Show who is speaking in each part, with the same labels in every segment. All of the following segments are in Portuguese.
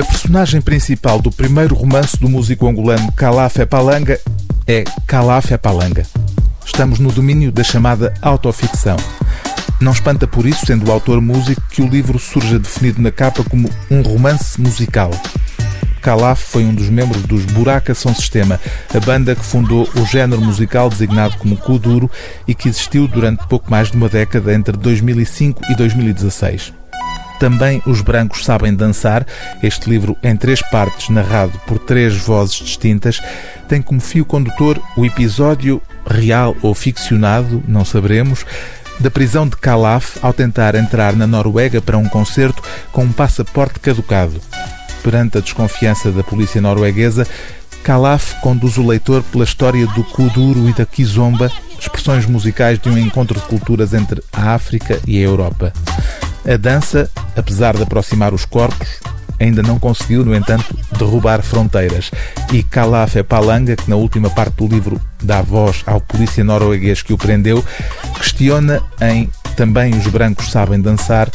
Speaker 1: A personagem principal do primeiro romance do músico angolano Calafé Palanga é Calafé Palanga. Estamos no domínio da chamada autoficção. Não espanta por isso, sendo o autor músico, que o livro surja definido na capa como um romance musical. Calaf foi um dos membros dos Buraca São Sistema, a banda que fundou o género musical designado como Kuduro e que existiu durante pouco mais de uma década entre 2005 e 2016. Também os brancos sabem dançar. Este livro, em três partes, narrado por três vozes distintas, tem como fio condutor o episódio real ou ficcionado, não saberemos, da prisão de Calaf ao tentar entrar na Noruega para um concerto com um passaporte caducado. Perante a desconfiança da polícia norueguesa, Calaf conduz o leitor pela história do Kuduro e da Kizomba, expressões musicais de um encontro de culturas entre a África e a Europa. A dança, apesar de aproximar os corpos, ainda não conseguiu, no entanto, derrubar fronteiras. E Calaf Palanga, que na última parte do livro dá voz ao polícia norueguês que o prendeu, questiona em Também os brancos sabem dançar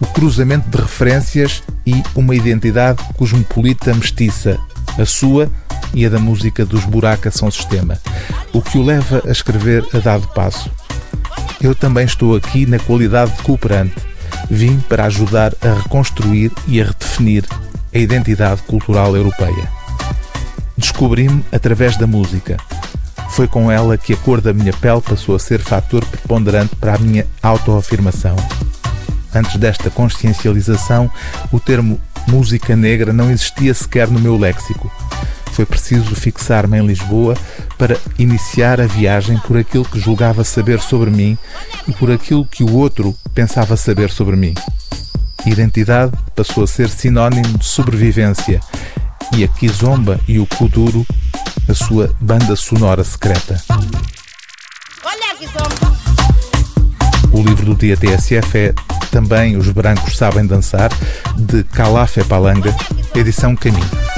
Speaker 1: o cruzamento de referências e uma identidade cosmopolita mestiça, a sua e a da música dos Buraca São Sistema, o que o leva a escrever a dado passo. Eu também estou aqui na qualidade de cooperante vim para ajudar a reconstruir e a redefinir a identidade cultural europeia. Descobri-me através da música. Foi com ela que a cor da minha pele passou a ser fator preponderante para a minha autoafirmação. Antes desta consciencialização, o termo música negra não existia sequer no meu léxico. Foi preciso fixar-me em Lisboa para iniciar a viagem por aquilo que julgava saber sobre mim e por aquilo que o outro pensava saber sobre mim. Identidade passou a ser sinónimo de sobrevivência e a Kizomba e o Kuduro a sua banda sonora secreta. Olha a Kizomba! O livro do dia TSF é Também os Brancos Sabem Dançar, de Calafé Palanga, edição Caminho.